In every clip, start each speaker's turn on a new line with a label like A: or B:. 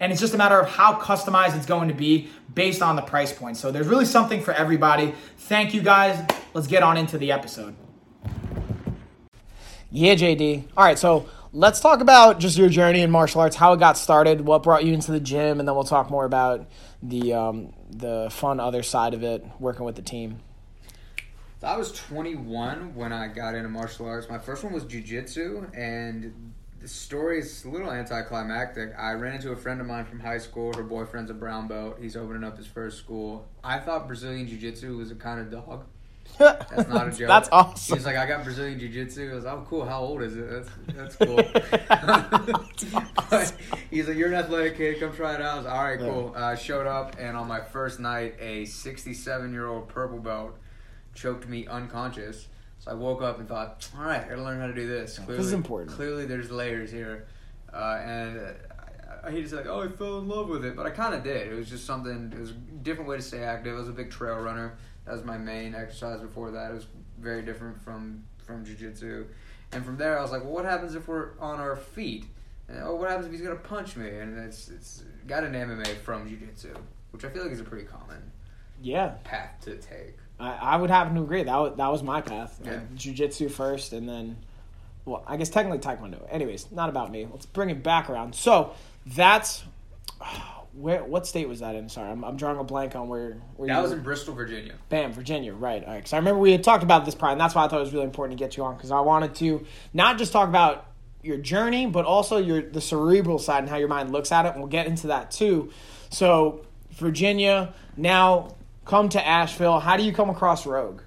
A: and it's just a matter of how customized it's going to be based on the price point. So there's really something for everybody. Thank you guys. Let's get on into the episode. Yeah, JD. All right, so let's talk about just your journey in martial arts, how it got started, what brought you into the gym, and then we'll talk more about the um, the fun other side of it, working with the team.
B: I was 21 when I got into martial arts. My first one was jujitsu, and the story is a little anticlimactic. I ran into a friend of mine from high school. Her boyfriend's a brown belt. He's opening up his first school. I thought Brazilian Jiu Jitsu was a kind of dog. That's not a joke.
A: That's awesome.
B: He's like, I got Brazilian Jiu Jitsu. I was like, oh, cool. How old is it? That's, that's cool. awesome. he's like, you're an athletic kid. Come try it out. I was like, all right, cool. I uh, showed up, and on my first night, a 67 year old purple belt choked me unconscious. So I woke up and thought, all right, I gotta learn how to do this.
A: Clearly, this is important.
B: Clearly, there's layers here, uh, and I, I hate to say like, oh, I fell in love with it, but I kind of did. It was just something. It was a different way to stay active. I was a big trail runner. That was my main exercise before that. It was very different from from jujitsu, and from there I was like, well, what happens if we're on our feet? And, oh, what happens if he's gonna punch me? And it's it's got an MMA from jujitsu, which I feel like is a pretty common
A: yeah
B: path to take.
A: I, I would happen to agree. That was, that was my path.
B: Yeah.
A: jiu-jitsu first, and then, well, I guess technically taekwondo. Anyways, not about me. Let's bring it back around. So that's where. What state was that in? Sorry, I'm, I'm drawing a blank on where. where
B: that was in Bristol, Virginia.
A: Bam, Virginia. Right. All right. Because I remember we had talked about this prior, and that's why I thought it was really important to get you on because I wanted to not just talk about your journey, but also your the cerebral side and how your mind looks at it, and we'll get into that too. So Virginia now come to Asheville. How do you come across Rogue?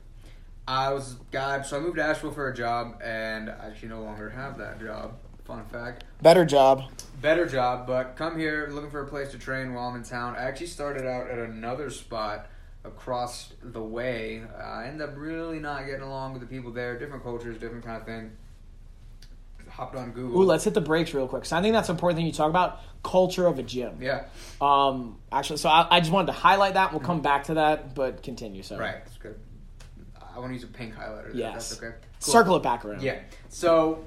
B: I was guy, so I moved to Asheville for a job, and I actually no longer have that job. Fun fact.
A: Better job.
B: Better job, but come here looking for a place to train while I'm in town. I actually started out at another spot across the way. I ended up really not getting along with the people there. Different cultures, different kind of thing hopped on Google.
A: Ooh, let's hit the brakes real quick. So I think that's an important thing you talk about culture of a gym.
B: Yeah.
A: Um. Actually, so I, I just wanted to highlight that. We'll come back to that, but continue. So
B: right, that's good. I want to use a pink highlighter.
A: Yes.
B: That's okay.
A: Cool. Circle it back around.
B: Yeah. So.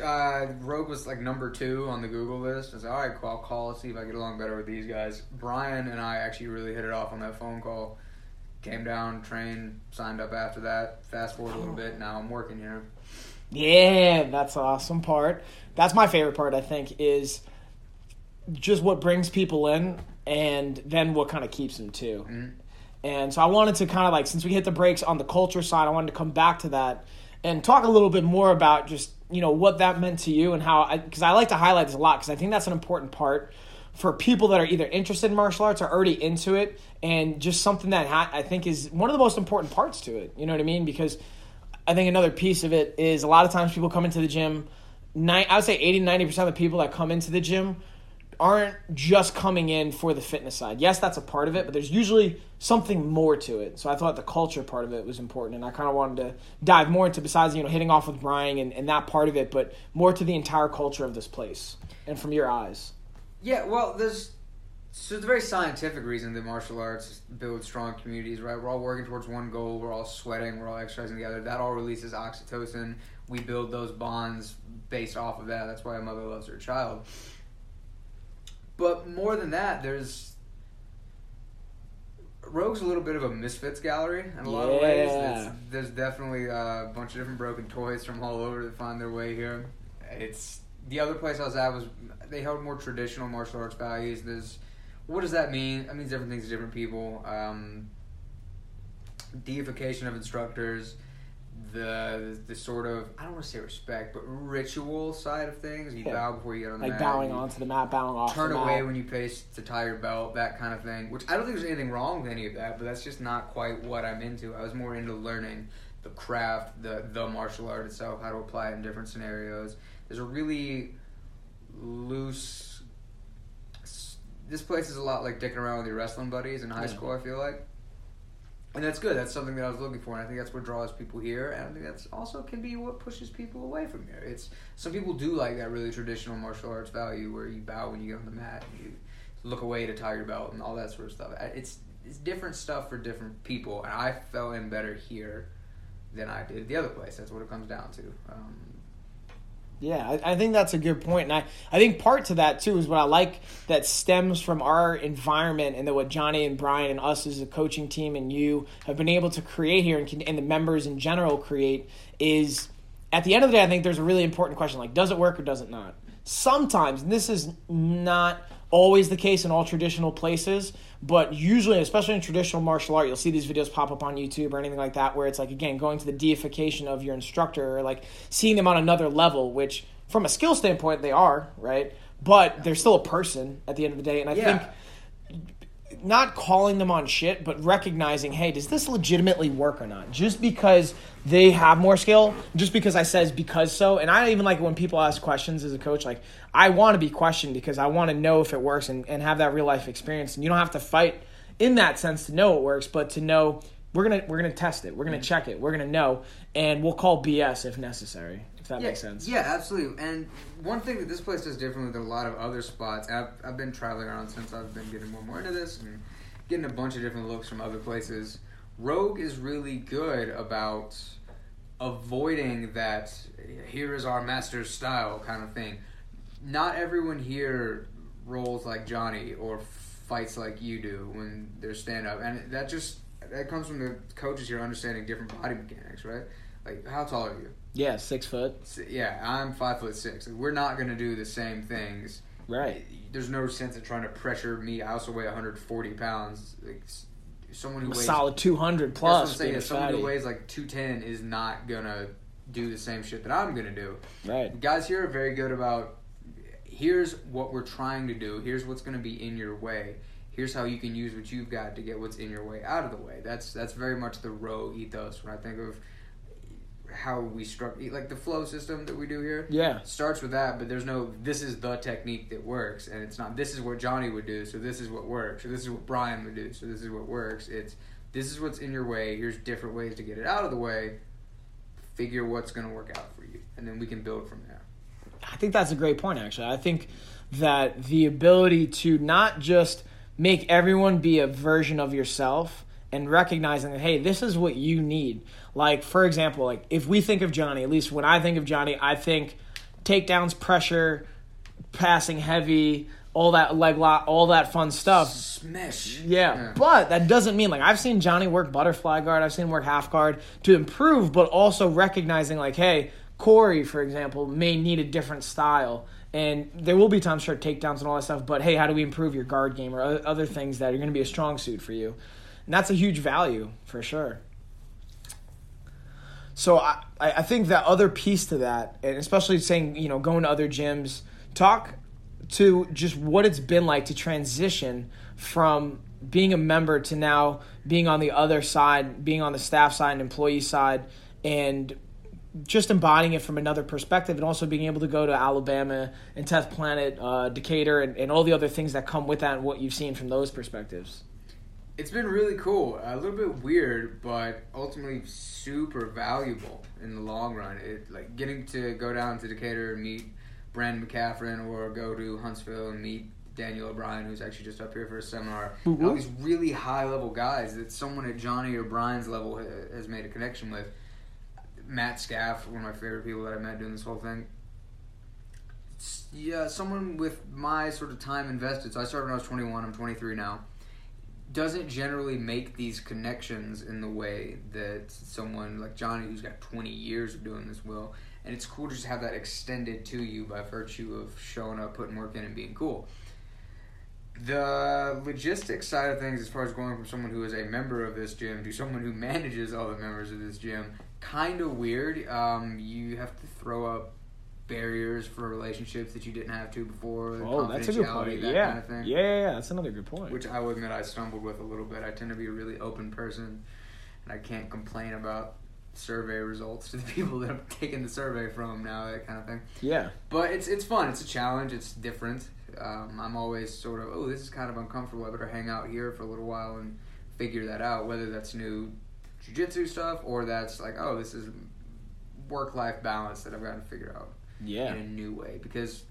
B: Uh, Rogue was like number two on the Google list. I was like, all right, cool. I'll call, see if I get along better with these guys. Brian and I actually really hit it off on that phone call. Came down, trained, signed up after that. Fast forward a little bit, now I'm working here.
A: Yeah, that's awesome part. That's my favorite part, I think, is just what brings people in and then what kind of keeps them too. Mm-hmm. And so I wanted to kind of like, since we hit the brakes on the culture side, I wanted to come back to that and talk a little bit more about just, you know, what that meant to you and how, I because I, like to highlight this a lot because I think that's an important part for people that are either interested in martial arts or already into it and just something that ha- I think is one of the most important parts to it. You know what I mean? Because I think another piece of it is a lot of times people come into the gym. Nine, I would say 80 90% of the people that come into the gym aren't just coming in for the fitness side. Yes, that's a part of it, but there's usually something more to it. So I thought the culture part of it was important, and I kind of wanted to dive more into besides you know hitting off with Brian and, and that part of it, but more to the entire culture of this place and from your eyes.
B: Yeah, well, there's so it's a very scientific reason that martial arts build strong communities, right? We're all working towards one goal. We're all sweating. We're all exercising together. That all releases oxytocin. We build those bonds based off of that. That's why a mother loves her child. But more than that, there's Rogue's a little bit of a misfits gallery in a lot yeah. of ways. It's, there's definitely a bunch of different broken toys from all over that find their way here. It's the other place I was at was they held more traditional martial arts values. There's what does that mean? That means different things to different people. Um, deification of instructors, the the sort of I don't want to say respect, but ritual side of things. You
A: Yeah.
B: bow before you get on the
A: Like
B: mat.
A: bowing onto the mat, bowing off
B: Turn
A: the mat.
B: away when you pace to tie your belt, that kind of thing. Which I don't think there's anything wrong with any of that, but that's just not quite what I'm into. I was more into learning the craft, the the martial art itself, how to apply it in different scenarios. There's a really loose. This place is a lot like dicking around with your wrestling buddies in high
A: Yeah.
B: school. I feel like. And that's good. That's something that I was looking for, and I think that's what draws people here. And I think that's also can be what pushes people away from here. It's some people do like that really traditional martial arts value where you bow when you get on the mat, and you look away to tie your belt, and all that sort of stuff. It's it's different stuff for different people, and I fell in better here than I did the other place. That's what it comes down to. Um,
A: Yeah, I, I think that's a good point, and I, I think part to that too is what I like that stems from our environment and that what Johnny and Brian and us as a coaching team and you have been able to create here and, can, and the members in general create is at the end of the day, I think there's a really important question like, does it work or does it not? Sometimes, and this is not always the case in all traditional places, but usually, especially in traditional martial art, you'll see these videos pop up on YouTube or anything like that where it's like, again, going to the deification of your instructor or like seeing them on another level, which from a skill standpoint, they are, right? But they're still a person at the end of the day. And I
B: Yeah.
A: think not calling them on shit, but recognizing, hey, does this legitimately work or not? Just because they have more skill, just because I says because so, and I even like when people ask questions as a coach, like I want to be questioned because I want to know if it works and, and have that real life experience. And you don't have to fight in that sense to know it works, but to know we're gonna we're gonna test it, we're gonna check it, we're gonna know, and we'll call BS if necessary. That
B: yeah,
A: makes sense.
B: Yeah, absolutely. And one thing that this place does differently than a lot of other spots, I've, I've been traveling around since I've been getting more and more into this and getting a bunch of different looks from other places. Rogue is really good about avoiding that here is our master's style kind of thing. Not everyone here rolls like Johnny or fights like you do when they're stand up, and that just that comes from the coaches here understanding different body mechanics, right? Like, how tall are you?
A: Yeah, six foot.
B: Yeah, I'm five foot six. Like, we're not gonna do the same things.
A: Right.
B: There's no sense in trying to pressure me. I also weigh 140 pounds. Like someone who
A: A
B: weighs
A: solid two hundred
B: That's what I'm
A: plus.
B: saying. Someone who weighs like 210 is not gonna do the same shit that I'm gonna do.
A: Right.
B: Guys here are very good about. Here's what we're trying to do. Here's what's gonna be in your way. Here's how you can use what you've got to get what's in your way out of the way. That's that's very much the Rogue ethos when I think of how we struck like the flow system that we do here
A: Yeah.
B: starts with that, but there's no this is the technique that works, and it's not this is what Johnny would do, so this is what works, or this is what Brian would do, so this is what works. It's this is what's in your way. Here's different ways to get it out of the way. Figure what's going to work out for you, and then we can build from there.
A: I think that's a great point, actually. I think that the ability to not just make everyone be a version of yourself and recognizing that, hey, this is what you need. Like, for example, like if we think of Johnny, at least when I think of Johnny, I think takedowns, pressure, passing heavy, all that leg lock, all that fun stuff.
B: Smash.
A: Yeah, but that doesn't mean like I've seen Johnny work butterfly guard, I've seen him work half guard to improve, but also recognizing like, hey, Corey, for example, may need a different style. And there will be times for takedowns and all that stuff, but hey, how do we improve your guard game or other things that are going to be a strong suit for you? And that's a huge value for sure. So I, I think that other piece to that, and especially saying, you know, going to other gyms, talk to just what it's been like to transition from being a member to now being on the other side, being on the staff side and employee side, and just embodying it from another perspective, and also being able to go to Alabama and Test Planet, uh, Decatur, and, and all the other things that come with that, and what you've seen from those perspectives.
B: It's been really cool. A little bit weird, but ultimately super valuable in the long run. It like getting to go down to Decatur and meet Brandon McCaffrey, or go to Huntsville and meet Daniel O'Brien, who's actually just up here for a seminar.
A: Woo-woo.
B: All these really high level guys that someone at Johnny or Brian's level has made a connection with. Matt Scaff, one of my favorite people that I met doing this whole thing. Yeah, someone with my sort of time invested. So I started when I was 21. I'm 23 now doesn't generally make these connections in the way that someone like Johnny, who's got 20 years of doing this, will. And it's cool to just have that extended to you by virtue of showing up, putting work in, and being cool. The logistics side of things, as far as going from someone who is a member of this gym to someone who manages all the members of this gym, kind of weird. Um, you have to throw up barriers for relationships that you didn't have to before.
A: Oh, that's a good
B: confidentiality,
A: point.
B: That
A: Yeah.
B: kind of thing.
A: yeah, yeah, yeah, that's another good point.
B: Which I will admit I stumbled with a little bit. I tend to be a really open person, and I can't complain about survey results to the people that I'm taking the survey from now, that kind of thing.
A: yeah,
B: But it's it's fun. It's a challenge. It's different. Um, I'm always sort of oh this is kind of uncomfortable. I better hang out here for a little while and figure that out. Whether that's new jujitsu stuff or that's like oh this is work life balance that I've got to figure out
A: yeah.
B: in a new way because.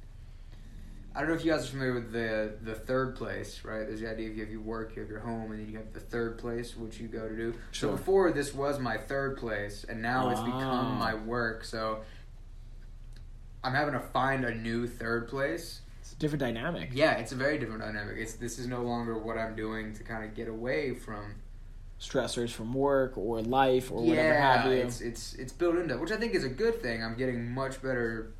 B: I don't know if you guys are familiar with the the third place, right? There's the idea of you have your work, you have your home, and then you have the third place, which you go to do.
A: Sure.
B: So before this was my third place, and now it's
A: Ah.
B: become my work. So I'm having to find a new third place.
A: It's a different dynamic.
B: Yeah, it's a very different dynamic. It's this is no longer what I'm doing to kind of get away from.
A: Stressors from work or life or whatever
B: yeah,
A: have you.
B: it's it's it's built into which I think is a good thing. I'm getting much better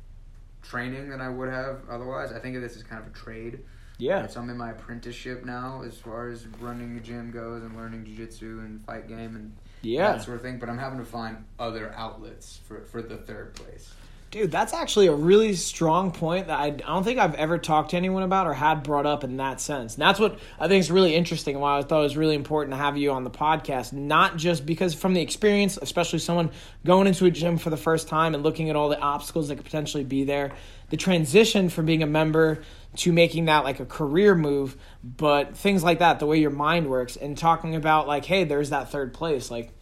B: training than I would have otherwise. I think of this as kind of a trade.
A: yeah,
B: So I'm in my apprenticeship now as far as running a gym goes and learning jiu-jitsu and fight game and
A: yeah.
B: that sort of thing. But I'm having to find other outlets for, for the third place.
A: Dude, that's actually a really strong point that I, don't think I've ever talked to anyone about or had brought up in that sense. And that's what I think is really interesting and why I thought it was really important to have you on the podcast. Not just because from the experience, especially someone going into a gym for the first time and looking at all the obstacles that could potentially be there, the transition from being a member to making that like a career move, but things like that, the way your mind works, and talking about like, hey, there's that third place. Like,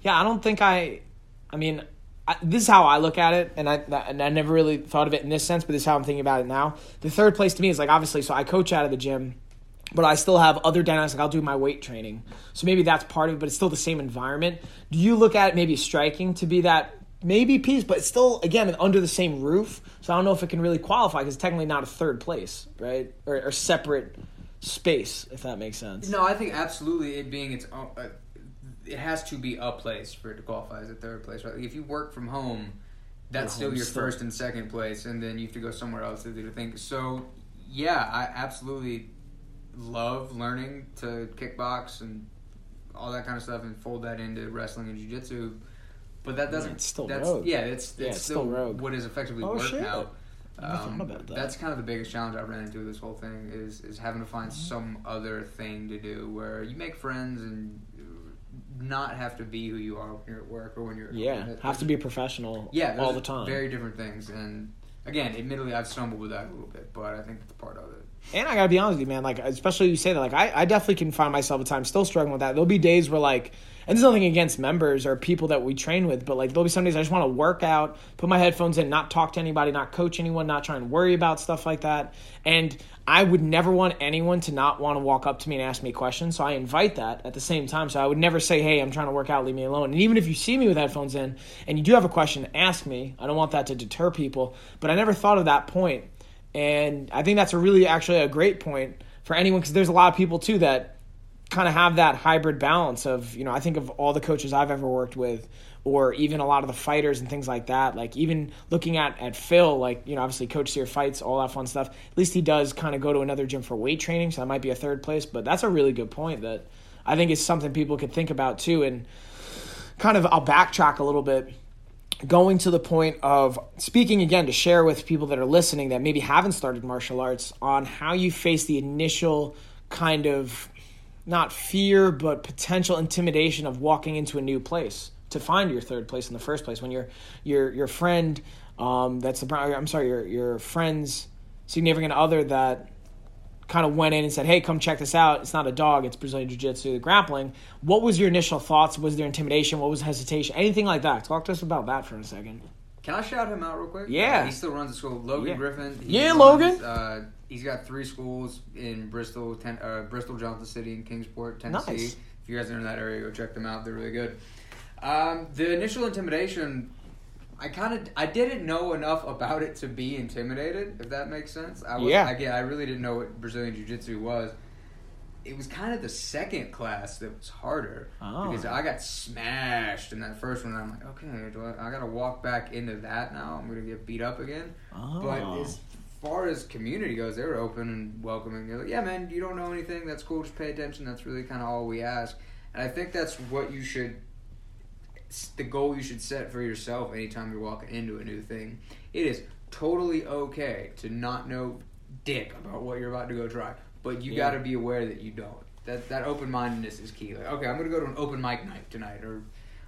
A: yeah, I don't think I, I mean, I, this is how I look at it, and I and I never really thought of it in this sense, but this is how I'm thinking about it now. The third place to me is like obviously, so I coach out of the gym, but I still have other dynamics. Like I'll do my weight training, so maybe that's part of it, but it's still the same environment. Do you look at it maybe striking to be that maybe piece, but it's still again under the same roof? So I don't know if it can really qualify because it's technically not a third place, right, or, or separate space, if that makes sense.
B: No, I think absolutely it being its own. Uh, it has to be a place for it to qualify as a third place, right? Like if you work from home, that's still your
A: still-
B: first and second place, and then you have to go somewhere else to do the thing. So, yeah, I absolutely love learning to kickbox and all that kind of stuff, and fold that into wrestling and jiu-jitsu. But that doesn't.
A: still
B: that's,
A: rogue.
B: Yeah, it's, it's
A: Yeah, it's
B: still,
A: still rogue.
B: what is effectively
A: Oh,
B: work
A: shit.
B: now. Um,
A: about that.
B: That's kind of the biggest challenge I ran into with this whole thing is is having to find
A: Mm-hmm.
B: some other thing to do where you make friends and not have to be who you are when you're at work or when you're at home.
A: Yeah,
B: That-
A: have to be a professional.
B: yeah
A: all the time.
B: Very different things, and again, admittedly, I've stumbled with that a little bit, but I think it's part of it.
A: And I gotta be honest with you, man. Like, especially you say that. Like, I, I definitely can find myself at times still struggling with that. There'll be days where like, and there's nothing against members or people that we train with, but like, there'll be some days I just want to work out, put my headphones in, not talk to anybody, not coach anyone, not try and worry about stuff like that. And I would never want anyone to not want to walk up to me and ask me questions. So I invite that at the same time. So I would never say, "Hey, I'm trying to work out, leave me alone." And even if you see me with headphones in and you do have a question, ask me. I don't want that to deter people. But I never thought of that point. And I think that's a really actually a great point for anyone because there's a lot of people too that kind of have that hybrid balance of, you know, I think of all the coaches I've ever worked with or even a lot of the fighters and things like that. Like even looking at at Phil, like, you know, obviously coach your fights, all that fun stuff. At least he does kind of go to another gym for weight training, so that might be a third place, but that's a really good point that I think is something people could think about too and kind of I'll backtrack a little bit going to the point of speaking again to share with people that are listening that maybe haven't started martial arts on how you face the initial kind of not fear but potential intimidation of walking into a new place to find your third place in the first place when your your your friend um, that's the I'm sorry your your friend's significant other that kind of went in and said, "Hey, come check this out. It's not a dog. It's Brazilian Jiu-Jitsu, the grappling." What was your initial thoughts? Was there intimidation? What was hesitation? Anything like that? Talk to us about that for a second.
B: Can I shout him out real quick?
A: Yeah.
B: Uh, he still runs a school. Logan
A: Yeah.
B: Griffin.
A: Yeah,
B: runs,
A: Logan.
B: Uh, he's got three schools in Bristol, ten, uh, Bristol, Johnson City, and Kingsport, Tennessee.
A: Nice.
B: If you guys are in that area, go check them out. They're really good. Um, the initial intimidation, I kind of, I didn't know enough about it to be intimidated. If that makes sense. I was,
A: Yeah.
B: Again, I really didn't know what Brazilian Jiu Jitsu was. It was kind of the second class that was harder
A: Oh.
B: because I got smashed in that first one. And I'm like, okay, do I, I got to walk back into that now? I'm gonna get beat up again.
A: Oh.
B: But as far as community goes, they were open and welcoming. They're like, yeah, man, you don't know anything. That's cool. Just pay attention. That's really kind of all we ask. And I think that's what you should, the goal you should set for yourself anytime you're walking into a new thing. It is totally okay to not know dick about what you're about to go try, but you
A: Yeah.
B: got to be aware that you don't. That that open mindedness is key. Like, okay, I'm gonna go to an open mic night tonight, or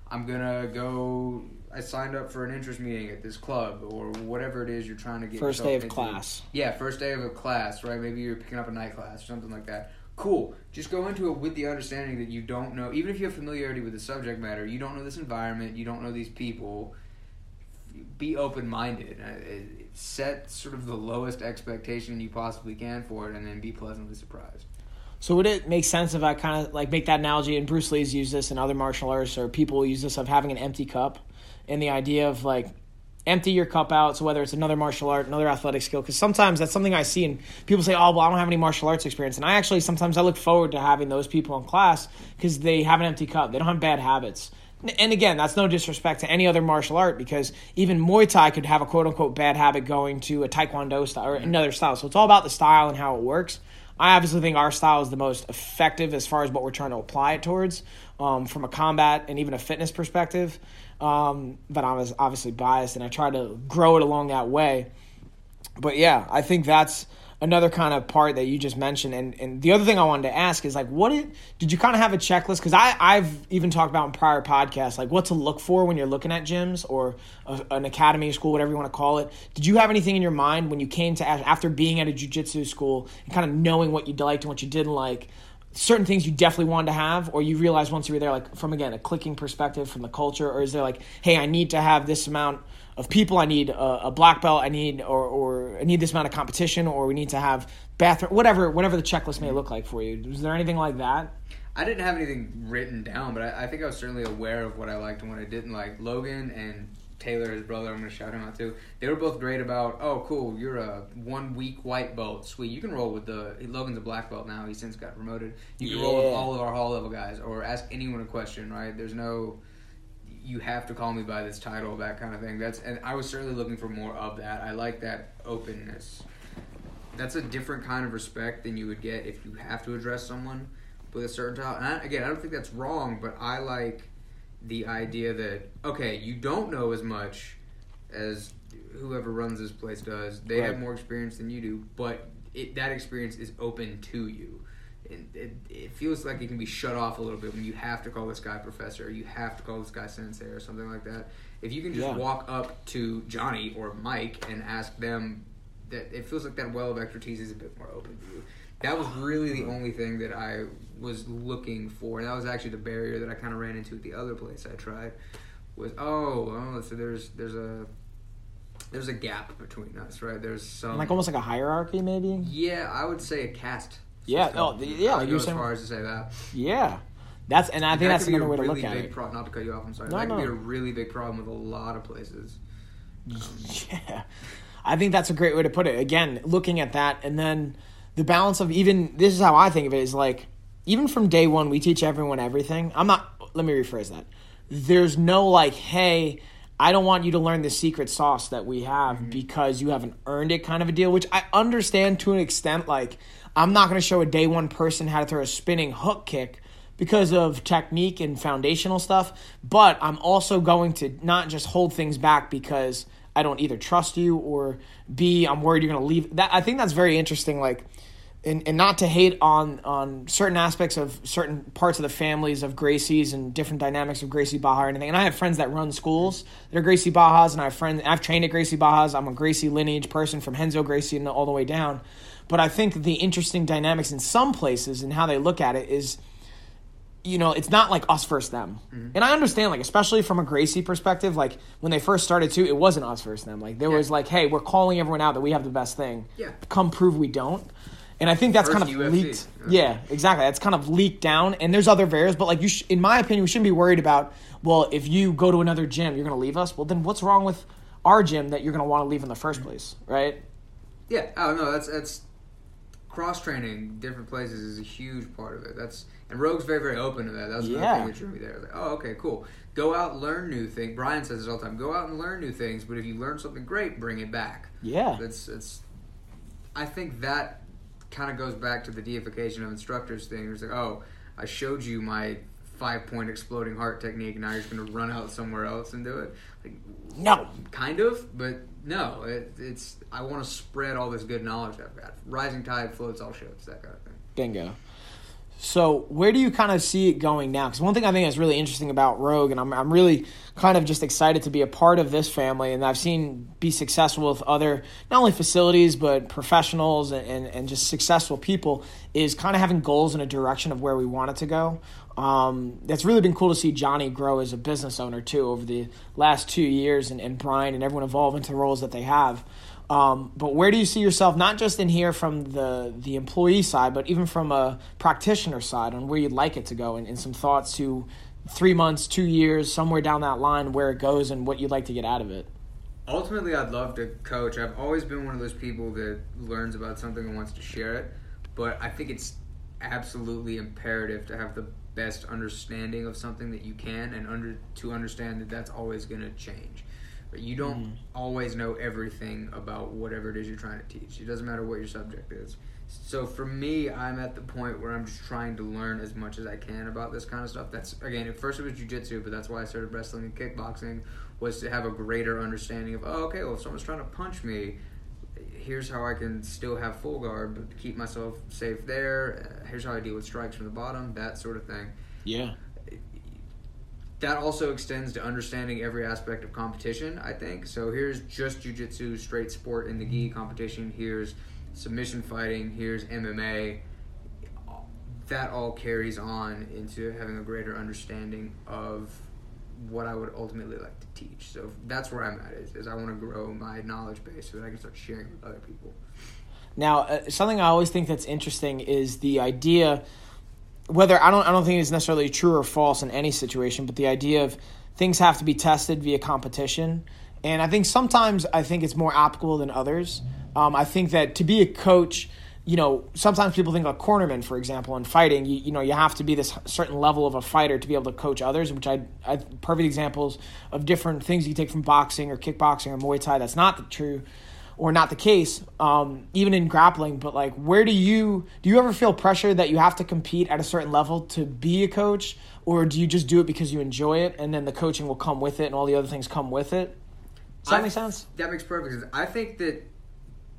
B: I'm gonna go. I signed up for an interest meeting at this club, or whatever it is you're trying to get.
A: First day of
B: into.
A: class.
B: Yeah, first day of a class, right? Maybe you're picking up a night class or something like that. Cool. Just go into it with the understanding that you don't know, even if you have familiarity with the subject matter, you don't know this environment, you don't know these people. Be open minded. Uh, set sort of the lowest expectation you possibly can for it, and then be pleasantly surprised.
A: So would it make sense if I kind of like make that analogy? And Bruce Lee's used this, and other martial artists or people use this of having an empty cup, and the idea of like empty your cup out. So whether it's another martial art, another athletic skill, because sometimes that's something I see, and people say, "Oh, well, I don't have any martial arts experience," and I actually sometimes I look forward to having those people in class because they have an empty cup. They don't have bad habits. And again, that's no disrespect to any other martial art because even Muay Thai could have a quote unquote bad habit going to a Taekwondo style or another style. So it's all about the style and how it works. I obviously think our style is the most effective as far as what we're trying to apply it towards um, from a combat and even a fitness perspective. Um, but I was obviously biased and I try to grow it along that way. But yeah, I think that's another kind of part that you just mentioned. And, and the other thing I wanted to ask is like, what did, did you kind of have a checklist? Because I I've even talked about in prior podcasts like what to look for when you're looking at gyms or a, an academy, school, whatever you want to call it. Did you have anything in your mind when you came to after being at a jujitsu school and kind of knowing what you liked and what you didn't like? Certain things you definitely wanted to have or you realized once you were there like from again a clicking perspective from the culture or is there like hey i need to have this amount of people i need a, a black belt i need or, or i need this amount of competition or we need to have bathroom whatever whatever the checklist may look like for you was there anything like that
B: I didn't have anything written down, but I, I think I was certainly aware of what I liked and what I didn't like. Logan and Taylor, his brother, I'm going to shout him out too. They were both great about, oh, cool, you're a one week white belt. Sweet. You can roll with the. Logan's a black belt now. He's since got promoted. You can roll with all of our hall level guys or ask anyone a question, right? There's no. You have to call me by this title, that kind of thing. That's and I was certainly looking for more of that. I like that openness. That's a different kind of respect than you would get if you have to address someone with a certain title. And I, again, I don't think that's wrong, but I like the idea that okay, you don't know as much as whoever runs this place does. They have more experience than you do, but it, that experience is open to you. It, it, it feels like it can be shut off a little bit when you have to call this guy professor, or you have to call this guy sensei, or something like that. If you can just
A: Yeah.
B: walk up to Johnny or Mike and ask them, that it feels like that well of expertise is a bit more open to you. That was really the only thing that I was looking for, and that was actually the barrier that I kind of ran into at the other place I tried. Was oh, oh, so there's there's a there's a gap between us, right? There's some
A: like almost like a hierarchy maybe
B: yeah, I would say a caste.
A: Yeah, oh,
B: system.
A: oh, the- yeah, like you were
B: go as
A: saying-
B: far as to say that.
A: yeah that's and i think
B: That
A: that's another way to
B: really
A: look at it
B: Pro- not to cut you off. I'm sorry.
A: No,
B: that could be a really big problem with a lot of places.
A: Um, yeah. I think that's a great way to put it. Again, looking at that and then the balance of even this is how I think of it is like even from day one we teach everyone everything. I'm not let me rephrase that. There's no like, hey, I don't want you to learn the secret sauce that we have mm-hmm. because you haven't earned it kind of a deal, which I understand to an extent. Like, I'm not going to show a day one person how to throw a spinning hook kick because of technique and foundational stuff, but I'm also going to not just hold things back because I don't either trust you or B, I'm worried you're going to leave. That I think that's very interesting. Like, and, and not to hate on on certain aspects of certain parts of the families of Gracie's and different dynamics of Gracie Barra or anything. And I have friends that run schools that are Gracie Barras, and I have friends. I've trained at Gracie Barras. I'm a Gracie lineage person from Renzo Gracie and all the way down. But I think the interesting dynamics in some places and how they look at it is you know, it's not like us versus them. Mm-hmm. And I understand, like, especially from a Gracie perspective, like when they first started too, it wasn't us versus them. Like there was like, hey, we're calling everyone out that we have the best thing.
B: Yeah.
A: Come prove we don't. And I think that's kind of
B: UFC.
A: leaked.
B: Yeah.
A: Yeah, exactly. That's kind of leaked down. And there's other variables, but like you, sh- in my opinion, we shouldn't be worried about. Well, if you go to another gym, you're going to leave us. Well, then what's wrong with our gym that you're going to want to leave in the first place, right?
B: Yeah, oh no, that's that's cross training different places is a huge part of it. That's and Rogue's very very open to that. That's another
A: Yeah.
B: thing that drew me there. Like, oh, okay, cool. Go out, learn new things. Brian says this all the time. Go out and learn new things, but if you learn something great, bring it back.
A: Yeah.
B: That's it's. I think that kind of goes back to the deification of instructors thing. It's like, oh, I showed you my five point exploding heart technique, and now you're just gonna run out somewhere else and do it. Like,
A: No.
B: kind of, but no. It, it's I want to spread all this good knowledge I've got. Rising tide floats all ships, that kind of thing.
A: Bingo. So where do you kind of see it going now? Because one thing I think is really interesting about Rogue, and I'm I'm really kind of just excited to be a part of this family, and I've seen be successful with other not only facilities but professionals and, and, and just successful people is kind of having goals in a direction of where we want it to go. Um, that's really been cool to see Johnny grow as a business owner too over the last two years, and, and Brian and everyone evolve into the roles that they have. Um, but where do you see yourself, not just in here from the the employee side, but even from a practitioner side, on where you'd like it to go, and, and some thoughts to three months, two years, somewhere down that line, where it goes, and what you'd like to get out of it.
B: Ultimately, I'd love to coach. I've always been one of those people that learns about something and wants to share it. But I think it's absolutely imperative to have the best understanding of something that you can, and under to understand that that's always going to change. But you don't
A: Mhm.
B: always know everything about whatever it is you're trying to teach. It doesn't matter what your subject is. So for me, I'm at the point where I'm just trying to learn as much as I can about this kind of stuff. That's again, at first it was jujitsu, but that's why I started wrestling and kickboxing was to have a greater understanding of oh, okay, well, if someone's trying to punch me, here's how I can still have full guard but keep myself safe there. Here's how I deal with strikes from the bottom, that sort of thing
A: Yeah.
B: That also extends to understanding every aspect of competition, I think. So here's just jujitsu, straight sport in the gi competition. Here's submission fighting. Here's MMA. That all carries on into having a greater understanding of what I would ultimately like to teach. So that's where I'm at. Is, is I want to grow my knowledge base so that I can start sharing with other people.
A: Now, uh, something I always think that's interesting is the idea whether I don't I don't think it's necessarily true or false in any situation, but the idea of things have to be tested via competition. And I think sometimes I think it's more applicable than others. Um, I think that to be a coach, you know, sometimes people think like cornerman, for example, in fighting, you, you know, you have to be this certain level of a fighter to be able to coach others, which I, I perfect examples of different things you take from boxing or kickboxing or Muay Thai. That's not the true or not the case, um, even in grappling. But like, where do you do you ever feel pressure that you have to compete at a certain level to be a coach, or do you just do it because you enjoy it, and then the coaching will come with it, and all the other things come with it? Does that
B: I-
A: make sense?
B: That makes perfect sense. I think that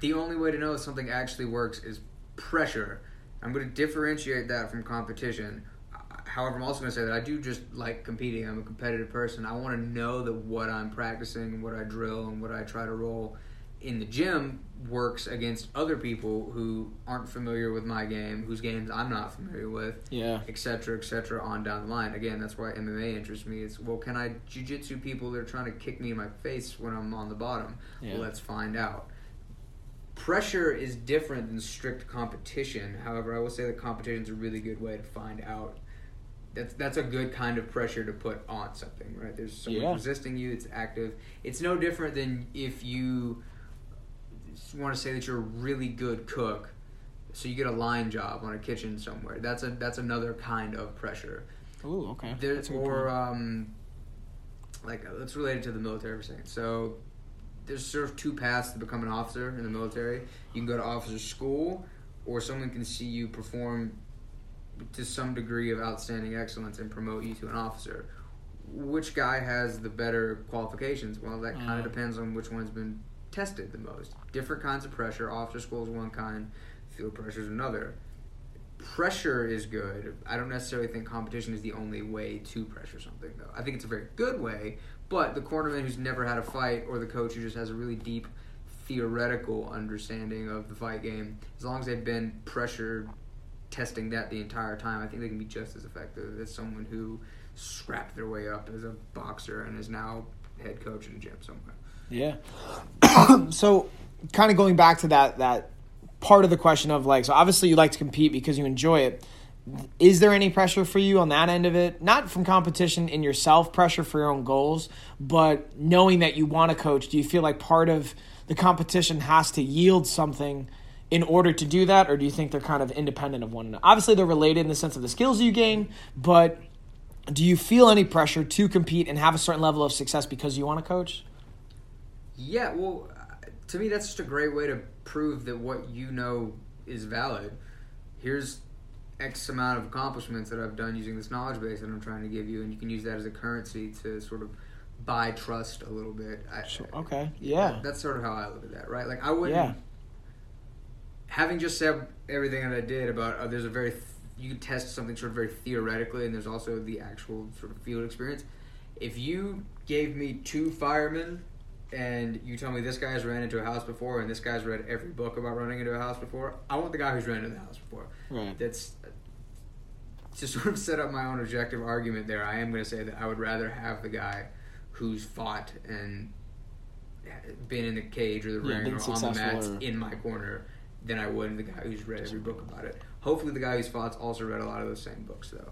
B: the only way to know if something actually works is pressure. I'm going to differentiate that from competition. However, I'm also going to say that I do just like competing. I'm a competitive person. I want to know that what I'm practicing, what I drill, and what I try to roll in the gym works against other people who aren't familiar with my game, whose games I'm not familiar with
A: Yeah.
B: et cetera, et cetera, on down the line. Again, that's why MMA interests me. It's well, can I jujitsu people that are trying to kick me in my face when I'm on the bottom?
A: Yeah.
B: Well, let's find out. Pressure is different than strict competition. However, I will say that competition is a really good way to find out. That's that's a good kind of pressure to put on something, right? There's someone
A: Yeah.
B: resisting you. It's active. It's no different than if you want to say that you're a really good cook so you get a line job on a kitchen somewhere. That's a that's another kind of pressure.
A: Ooh, okay.
B: There, or um, like uh, let's relate it to the military for a second. So there's sort of two paths to become an officer in the military. You can go to officer school, or someone can see you perform to some degree of outstanding excellence and promote you to an officer. Which guy has the better qualifications? Well, that kind
A: Mm.
B: of depends on which one's been tested the most. Different kinds of pressure. Officer school is one kind. Field pressure is another. Pressure is good. I don't necessarily think competition is the only way to pressure something, though. I think it's a very good way, but the cornerman who's never had a fight or the coach who just has a really deep theoretical understanding of the fight game, as long as they've been pressure testing that the entire time, I think they can be just as effective as someone who scrapped their way up as a boxer and is now head coach in a gym somewhere.
A: Yeah. so, kind of going back to that that part of the question of like, so obviously you like to compete because you enjoy it. Is there any pressure for you on that end of it? Not from competition in yourself, pressure for your own goals, but knowing that you want to coach. Do you feel like part of the competition has to yield something in order to do that, or do you think they're kind of independent of one another? Obviously, they're related in the sense of the skills you gain, but do you feel any pressure to compete and have a certain level of success because you want to coach?
B: Yeah, well, to me, that's just a great way to prove that what you know is valid. Here's X amount of accomplishments that I've done using this knowledge base that I'm trying to give you, and you can use that as a currency to sort of buy trust a little bit. I,
A: Sure. Okay. Yeah.
B: That's sort of how I look at that, right? Like I wouldn't.
A: Yeah.
B: Having just said everything that I did about uh, there's a very th- you test something sort of very theoretically, and there's also the actual sort of field experience. If you gave me two firemen, and you tell me this guy's ran into a house before, and this guy's read every book about running into a house before, I want the guy who's ran into the house before.
A: Right.
B: That's to sort of set up my own objective argument. There, I am going to say that I would rather have the guy who's fought and been in the cage or the
A: Yeah,
B: ring or on the mats
A: or-
B: in my corner than I would the guy who's read every book about it. Hopefully, the guy who's fought's also read a lot of those same books, though.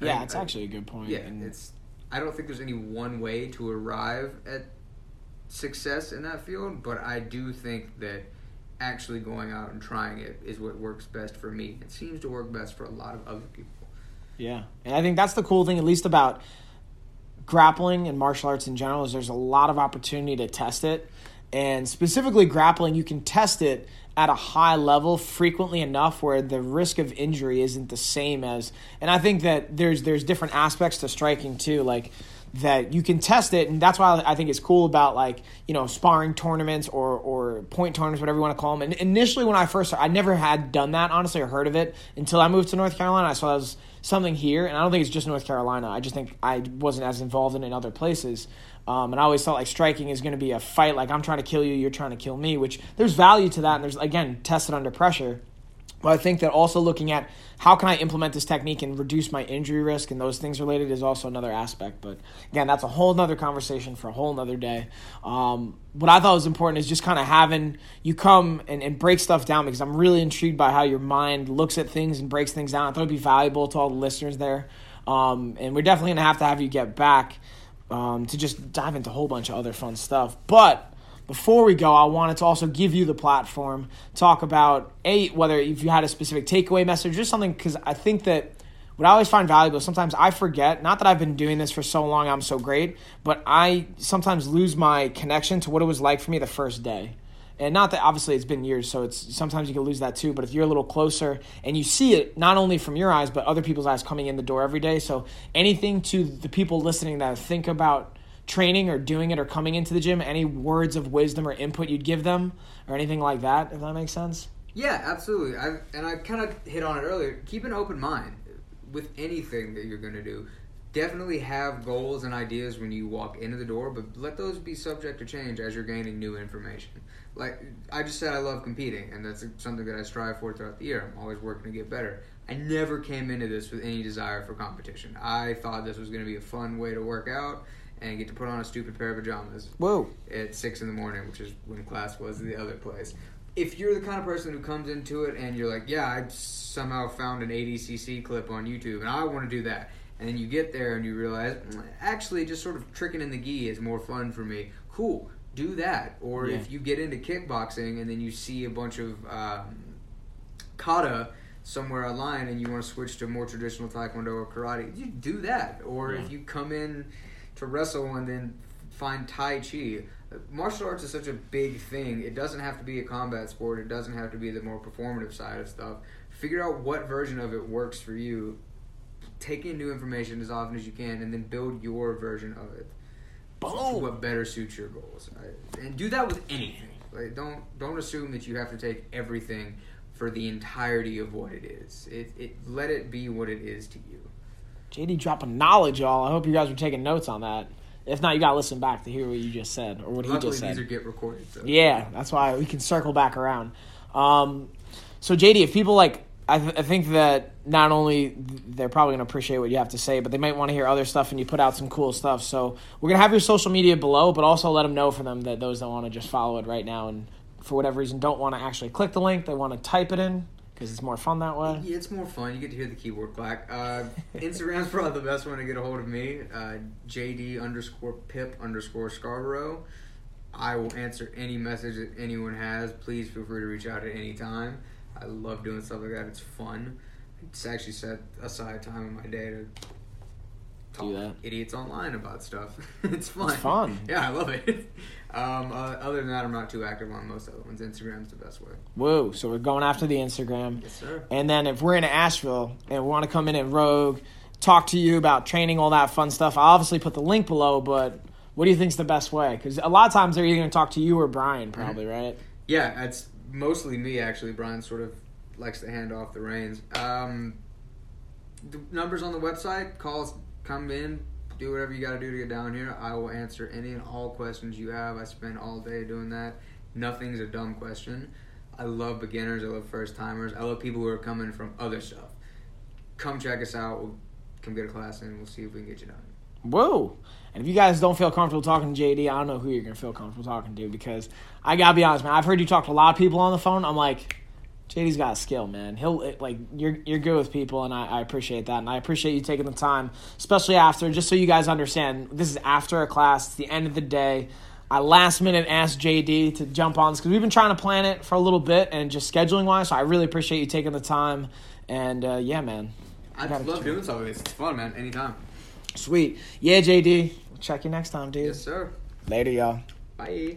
A: Yeah,
B: think-
A: it's
B: I-
A: actually a good point.
B: yeah,
A: and
B: it's. I don't think there's any one way to arrive at success in that field, but I do think that actually going out and trying it is what works best for me. It seems to work best for a lot of other people.
A: Yeah, and I think that's the cool thing, at least about grappling and martial arts in general, is there's a lot of opportunity to test it, and specifically grappling, you can test it at a high level frequently enough where the risk of injury isn't the same as. And I think that there's there's different aspects to striking too, like that you can test it, and that's why I think it's cool about like you know sparring tournaments or or point tournaments, whatever you want to call them. And initially, when I first, I never had done that honestly or heard of it until I moved to North Carolina. I saw it was something here, and I don't think it's just North Carolina. I just think I wasn't as involved in in other places. Um, and I always thought like striking is going to be a fight, like I'm trying to kill you, you're trying to kill me, which there's value to that, and there's again tested under pressure. But I think that also looking at how can I implement this technique and reduce my injury risk and those things related is also another aspect. But again, that's a whole nother conversation for a whole nother day. Um, what I thought was important is just kind of having you come and, and break stuff down because I'm really intrigued by how your mind looks at things and breaks things down. I thought it'd be valuable to all the listeners there. Um, and we're definitely gonna have to have you get back um, to just dive into a whole bunch of other fun stuff. But before we go, I wanted to also give you the platform, talk about a whether if you had a specific takeaway message or something, because I think that what I always find valuable, sometimes I forget, not that I've been doing this for so long, I'm so great, but I sometimes lose my connection to what it was like for me the first day. And not that obviously it's been years, so it's sometimes you can lose that too. But if you're a little closer and you see it not only from your eyes, but other people's eyes coming in the door every day. So anything to the people listening that think about training or doing it or coming into the gym, any words of wisdom or input you'd give them or anything like that, if that makes sense?
B: Yeah, absolutely. I and I kind of hit on it earlier. Keep an open mind with anything that you're going to do. Definitely have goals and ideas when you walk into the door, but let those be subject to change as you're gaining new information. Like I just said, I love competing, and that's something that I strive for throughout the year. I'm always working to get better. I never came into this with any desire for competition. I thought this was going to be a fun way to work out and get to put on a stupid pair of pajamas
A: Whoa.
B: at six in the morning, which is when class was the other place. If you're the kind of person who comes into it and you're like, yeah, I somehow found an ADCC clip on YouTube and I want to do that, and then you get there and you realize, "Mm, actually, just sort of tricking in the gi is more fun for me. Cool, do that. Or
A: Yeah.
B: if you get into kickboxing and then you see a bunch of um, kata somewhere online and you want to switch to more traditional taekwondo or karate, you do that. Or
A: Yeah.
B: if you come in to wrestle and then find tai chi. Martial arts is such a big thing. It doesn't have to be a combat sport. It doesn't have to be the more performative side of stuff. Figure out what version of it works for you. Take in new information as often as you can, and then build your version of it.
A: Boom.
B: What better suits your goals, right? and do that with anything. Like, don't don't assume that you have to take everything for the entirety of what it is. It, it let it be what it is to you.
A: JD dropping knowledge, y'all. I hope you guys were taking notes on that. If not, you gotta listen back to hear what you just said or what he just said.
B: these are get recorded. So.
A: Yeah, that's why we can circle back around. Um, so JD, if people like, I, th- I think that not only they're probably gonna appreciate what you have to say, but they might want to hear other stuff, and you put out some cool stuff. So we're gonna have your social media below, but also let them know for them that those that want to just follow it right now, and for whatever reason don't want to actually click the link, they want to type it in because it's more fun that way.
B: Yeah, it's more fun. You get to hear the keyboard clack. Uh, Instagram's probably the best one to get a hold of me. Uh, JD underscore Pip underscore Scarbro. I will answer any message that anyone has. Please feel free to reach out at any time. I love doing stuff like that. It's fun. It's actually set aside time in my day to talk
A: do that.
B: idiots online about stuff. it's fun.
A: It's fun.
B: Yeah, I love it. Um, uh, other than that, I'm not too active on most other ones. Instagram's the best way.
A: Whoa! So we're going after the Instagram.
B: Yes, sir.
A: And then if we're in Asheville and we want to come in at Rogue, talk to you about training, all that fun stuff, I'll obviously put the link below, but what do you think's the best way? Because a lot of times they're either going to talk to you or Brian, probably, right?
B: Yeah, it's mostly me actually. Brian sort of likes to hand off the reins. Um, the numbers on the website. Calls. Come in. Do whatever you got to do to get down here. I will answer any and all questions you have. I spend all day doing that. Nothing's a dumb question. I love beginners. I love first timers. I love people who are coming from other stuff. Come check us out. We'll come get a class and We'll see if we can get you done.
A: Whoa. And if you guys don't feel comfortable talking to JD, I don't know who you're going to feel comfortable talking to because I got to be honest, man. I've heard you talk to a lot of people on the phone. I'm like, JD's got a skill, man. He'll like you're you're good with people, and I, I appreciate that, and I appreciate you taking the time, especially after. Just so you guys understand, this is after a class. It's the end of the day. I last minute asked JD to jump on this because we've been trying to plan it for a little bit and just scheduling wise. So I really appreciate you taking the time, and uh, yeah, man.
B: I
A: Gotta
B: love doing something like this. It's fun, man. Anytime.
A: Sweet, yeah, JD. We'll check you next time, dude.
B: Yes, sir.
A: Later, y'all.
B: Bye.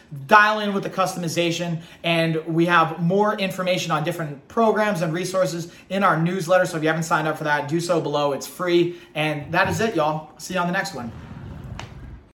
A: Dial in with the customization, and we have more information on different programs and resources in our newsletter. So if you haven't signed up for that, do so below. It's free. And that is it, y'all. See you on the next one.